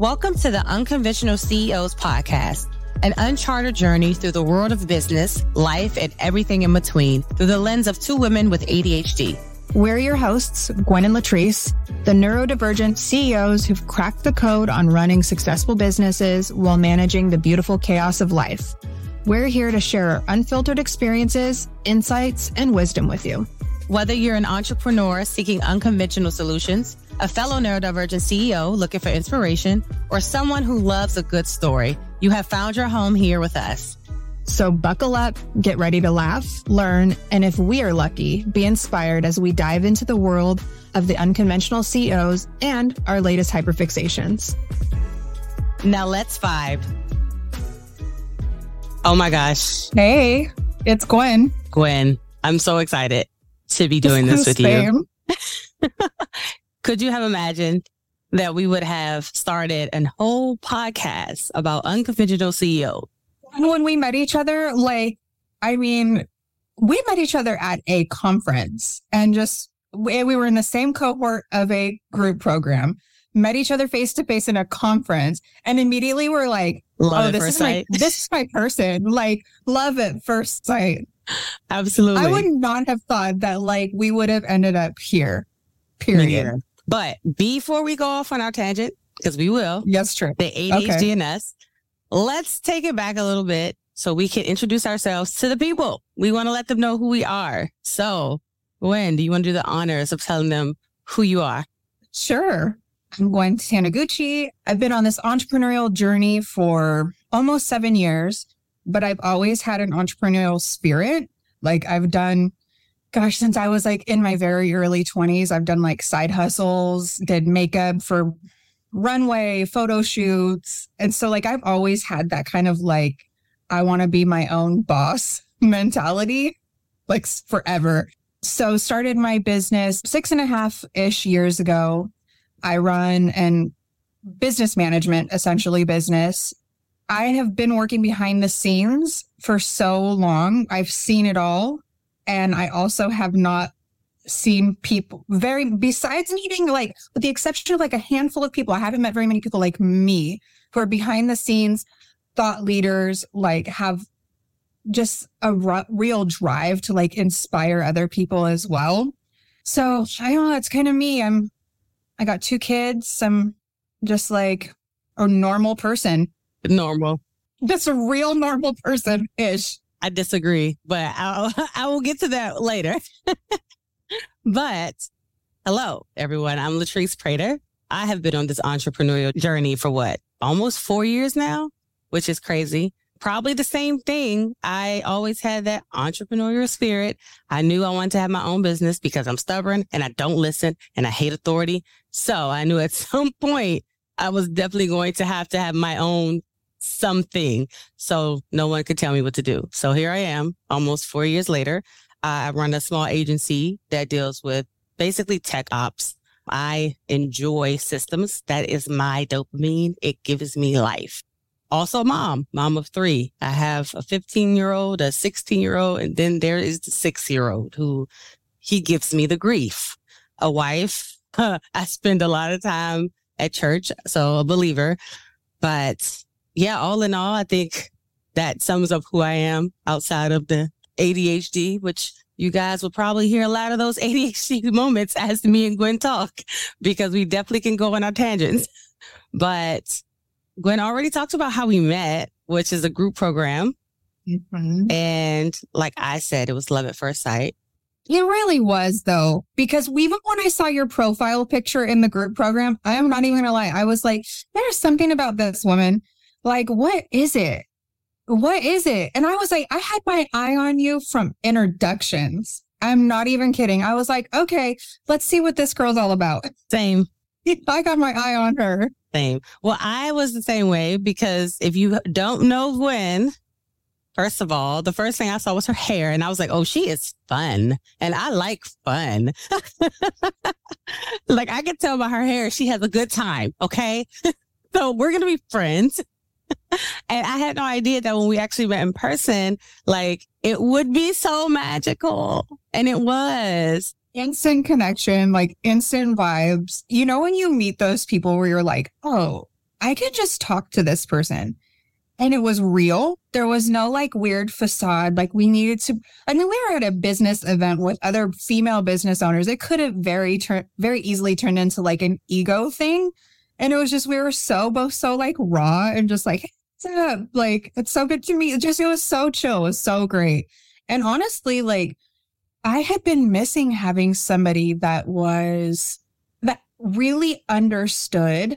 Welcome to the Unconventional CEOs podcast, an uncharted journey through the world of business, life, and everything in between through the lens of two women with ADHD. We're your hosts, Gwen and Latrice, the neurodivergent CEOs who've cracked the code on running successful businesses while managing the beautiful chaos of life. We're here to share our unfiltered experiences, insights, and wisdom with you. Whether you're an entrepreneur seeking unconventional solutions, a fellow neurodivergent CEO looking for inspiration, or someone who loves a good story, you have found your home here with us. So buckle up, get ready to laugh, learn, and if we are lucky, be inspired as we dive into the world of the unconventional CEOs and our latest hyperfixations. Now let's vibe. Oh my gosh. Hey, it's Gwen. Gwen, I'm so excited to be doing this with you. Could you have imagined that we would have started a whole podcast about unconventional CEO? And when we met each other, like, I mean, we met each other at a conference and just we, we were in the same cohort of a group program met each other face to face in a conference and immediately we're like, love oh, this is sight. my this is my person. Like love at first sight. Absolutely. I would not have thought that like we would have ended up here. Period. But before we go off on our tangent, because we will. Yes, true. The ADHD okay. in us. Let's take it back a little bit so we can introduce ourselves to the people. We want to let them know who we are. So, Gwen, do you want to do the honors of telling them who you are? Sure. I'm Gwen Taniguchi. I've been on this entrepreneurial journey for almost seven years, but I've always had an entrepreneurial spirit. Like I've done, gosh, since I was like in my very early 20s, I've done like side hustles, did makeup for runway photo shoots. And so like I've always had that kind of like, I want to be my own boss mentality, like forever. So started my business six and a half ish years ago I run an business management, essentially business. I have been working behind the scenes for so long. I've seen it all. And I also have not seen people very, besides meeting like, with the exception of like a handful of people, I haven't met very many people like me who are behind the scenes thought leaders, like have just a r- real drive to like inspire other people as well. So I don't know, it's kind of me. I'm I got two kids. I'm just like a normal person. Normal. Just a real normal person ish. I disagree, but I'll, I will get to that later. but hello, everyone. I'm Latrice Prater. I have been on this entrepreneurial journey for what? Almost four years now, which is crazy probably the same thing. I always had that entrepreneurial spirit. I knew I wanted to have my own business because I'm stubborn and I don't listen and I hate authority. So I knew at some point I was definitely going to have to have my own something. So no one could tell me what to do. So here I am almost four years later. I run a small agency that deals with basically tech ops. I enjoy systems. That is my dopamine. It gives me life also mom, mom of three. I have a 15 year old, a 16 year old, and then there is the six year old who he gives me the grief. A wife. I spend a lot of time at church, so a believer. But yeah, all in all, I think that sums up who I am outside of the ADHD, which you guys will probably hear a lot of those ADHD moments as me and Gwen talk because we definitely can go on our tangents. But Gwen already talked about how we met, which is a group program. Mm-hmm. And like I said, it was love at first sight. It really was though, because even when I saw your profile picture in the group program, I am not even gonna lie. I was like, there's something about this woman. Like, what is it? What is it? And I was like, I had my eye on you from introductions. I'm not even kidding. I was like, okay, let's see what this girl's all about. Same. I got my eye on her. Same. Well, I was the same way because if you don't know when, first of all, the first thing I saw was her hair, and I was like, oh, she is fun. And I like fun. like I can tell by her hair, she has a good time. Okay. so we're going to be friends. And I had no idea that when we actually met in person, like it would be so magical. And it was instant connection, like instant vibes. You know, when you meet those people where you're like, oh, I could just talk to this person and it was real. There was no like weird facade. Like we needed to, I mean, we were at a business event with other female business owners. It could have very, tur- very easily turned into like an ego thing. And it was just, we were so both so like raw and just like, like, it's so good to meet. Just, it was so chill. It was so great. And honestly, like, I had been missing having somebody that was, that really understood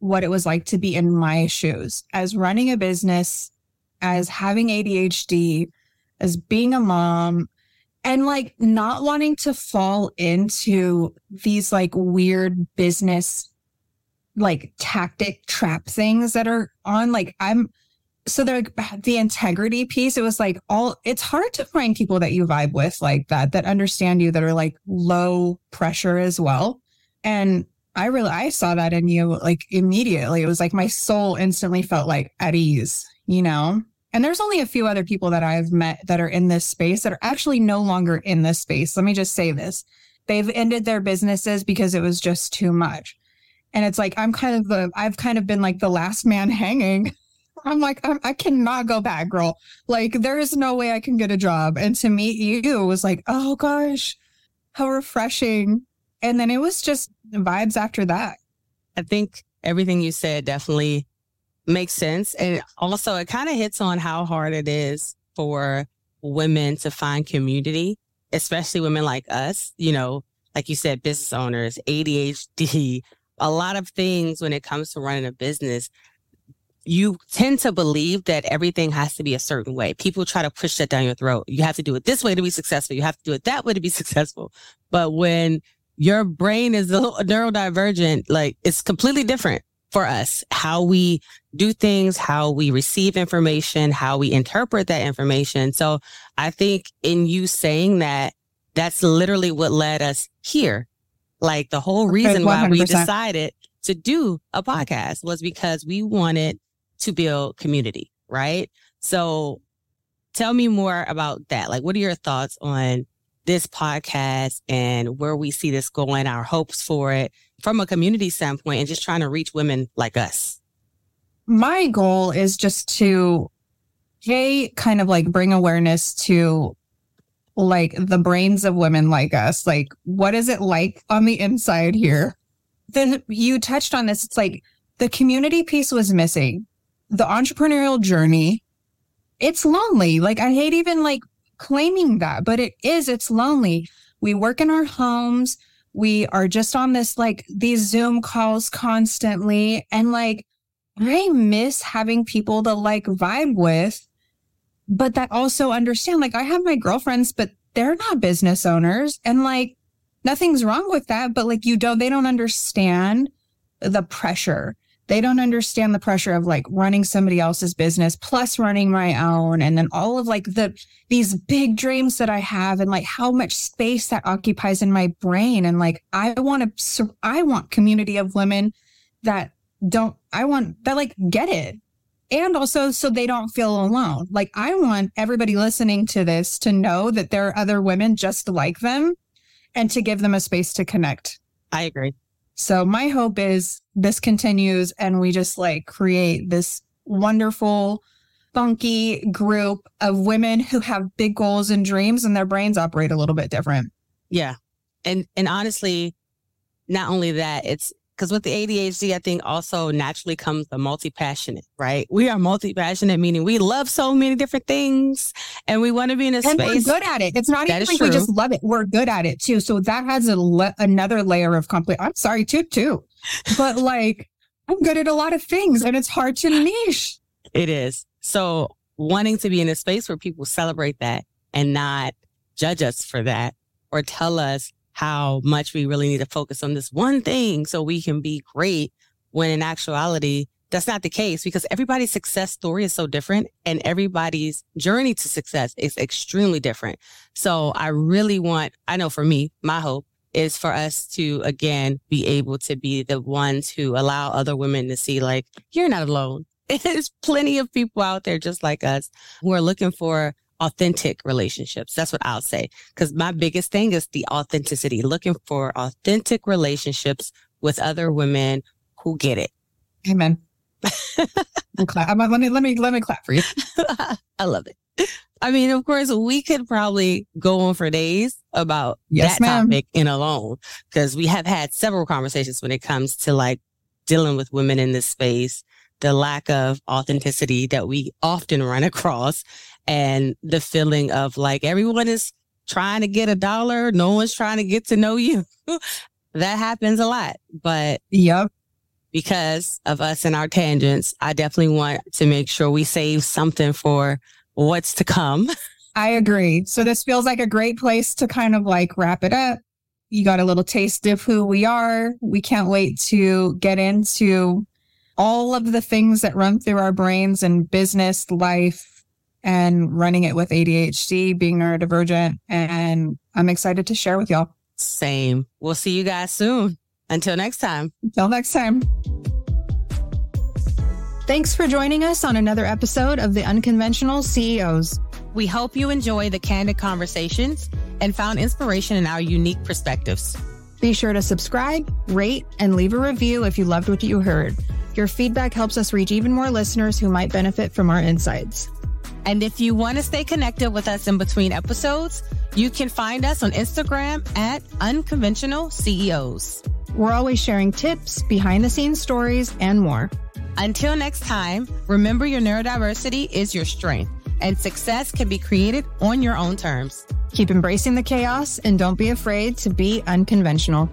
what it was like to be in my shoes as running a business, as having ADHD, as being a mom, and like not wanting to fall into these like weird business like tactic trap things that are on like i'm so they're the integrity piece it was like all it's hard to find people that you vibe with like that that understand you that are like low pressure as well. And i really i saw that in you like immediately. It was like my soul instantly felt like at ease you know? And there's only a few other people that i've met that are in this space that are actually no longer in this space. Let me just say this. They've ended their businesses because it was just too much and it's like i'm kind of the i've kind of been like the last man hanging. I'm like I'm, i cannot go back girl. Like there is no way i can get a job. And to meet you was like oh gosh how refreshing. And then it was just vibes after that. I think everything you said definitely makes sense. And also it kind of hits on how hard it is for women to find community especially women like us you know like you said business owners adhd a lot of things when it comes to running a business, you tend to believe that everything has to be a certain way. People try to push that down your throat. You have to do it this way to be successful. You have to do it that way to be successful. But when your brain is a neurodivergent, like it's completely different for us. How we do things, how we receive information, how we interpret that information. So I think in you saying that, that's literally what led us here like the whole reason why we decided to do a podcast was because we wanted to build community, right? So tell me more about that. Like, what are your thoughts on this podcast and where we see this going, our hopes for it from a community standpoint and just trying to reach women like us? My goal is just to, hey, kind of like bring awareness to like the brains of women like us. Like, what is it like on the inside here? Then you touched on this. It's like the community piece was missing. The entrepreneurial journey, it's lonely. Like, I hate even like claiming that, but it is, it's lonely. We work in our homes. We are just on this, like, these Zoom calls constantly. And like, I miss having people to like vibe with but that also understand like I have my girlfriends, but they're not business owners and like nothing's wrong with that. But like you don't, they don't understand the pressure. They don't understand the pressure of like running somebody else's business plus running my own. And then all of like the, these big dreams that I have and like how much space that occupies in my brain. And like, I want to, I want community of women that don't, I want that like get it and also so they don't feel alone. Like I want everybody listening to this to know that there are other women just like them and to give them a space to connect. I agree. So my hope is this continues and we just like create this wonderful funky group of women who have big goals and dreams and their brains operate a little bit different. Yeah. And and honestly, not only that, it's because with the ADHD, I think also naturally comes the multi passionate, right? We are multi passionate, meaning we love so many different things and we want to be in a and space. We're good at it. It's not even like true. we just love it. We're good at it too. So that has a le- another layer of complete. I'm sorry, too, too. But like, I'm good at a lot of things and it's hard to niche. It is. So wanting to be in a space where people celebrate that and not judge us for that or tell us how much we really need to focus on this one thing so we can be great when in actuality, that's not the case because everybody's success story is so different and everybody's journey to success is extremely different. So I really want, I know for me, my hope is for us to again be able to be the ones who allow other women to see like, you're not alone. There's plenty of people out there just like us who are looking for authentic relationships. That's what I'll say. Cause my biggest thing is the authenticity, looking for authentic relationships with other women who get it. Amen. clap. Let me let me let me clap for you. I love it. I mean, of course, we could probably go on for days about Yes, that ma'am. topic in alone because we have had several conversations when it comes to like dealing with women in this space, the lack of authenticity that we often run across, and the feeling of like everyone is trying to get a dollar, no one's trying to get to know you. that happens a lot, but Yep. because of us and our tangents, I definitely want to make sure we save something for what's to come. I agree. So this feels like a great place to kind of like wrap it up. You got a little taste of who we are. We can't wait to get into all of the things that run through our brains and business life and running it with ADHD, being neurodivergent. And I'm excited to share with y'all. Same. We'll see you guys soon. Until next time. Until next time. Thanks for joining us on another episode of The Unconventional CEOs. We hope you enjoy the candid conversations and found inspiration in our unique perspectives. Be sure to subscribe, rate, and leave a review if you loved what you heard. Your feedback helps us reach even more listeners who might benefit from our insights. And if you want to stay connected with us in between episodes, you can find us on Instagram at Unconventional CEOs. We're always sharing tips, behind the scenes stories, and more. Until next time, remember your neurodiversity is your strength and success can be created on your own terms. Keep embracing the chaos and don't be afraid to be unconventional.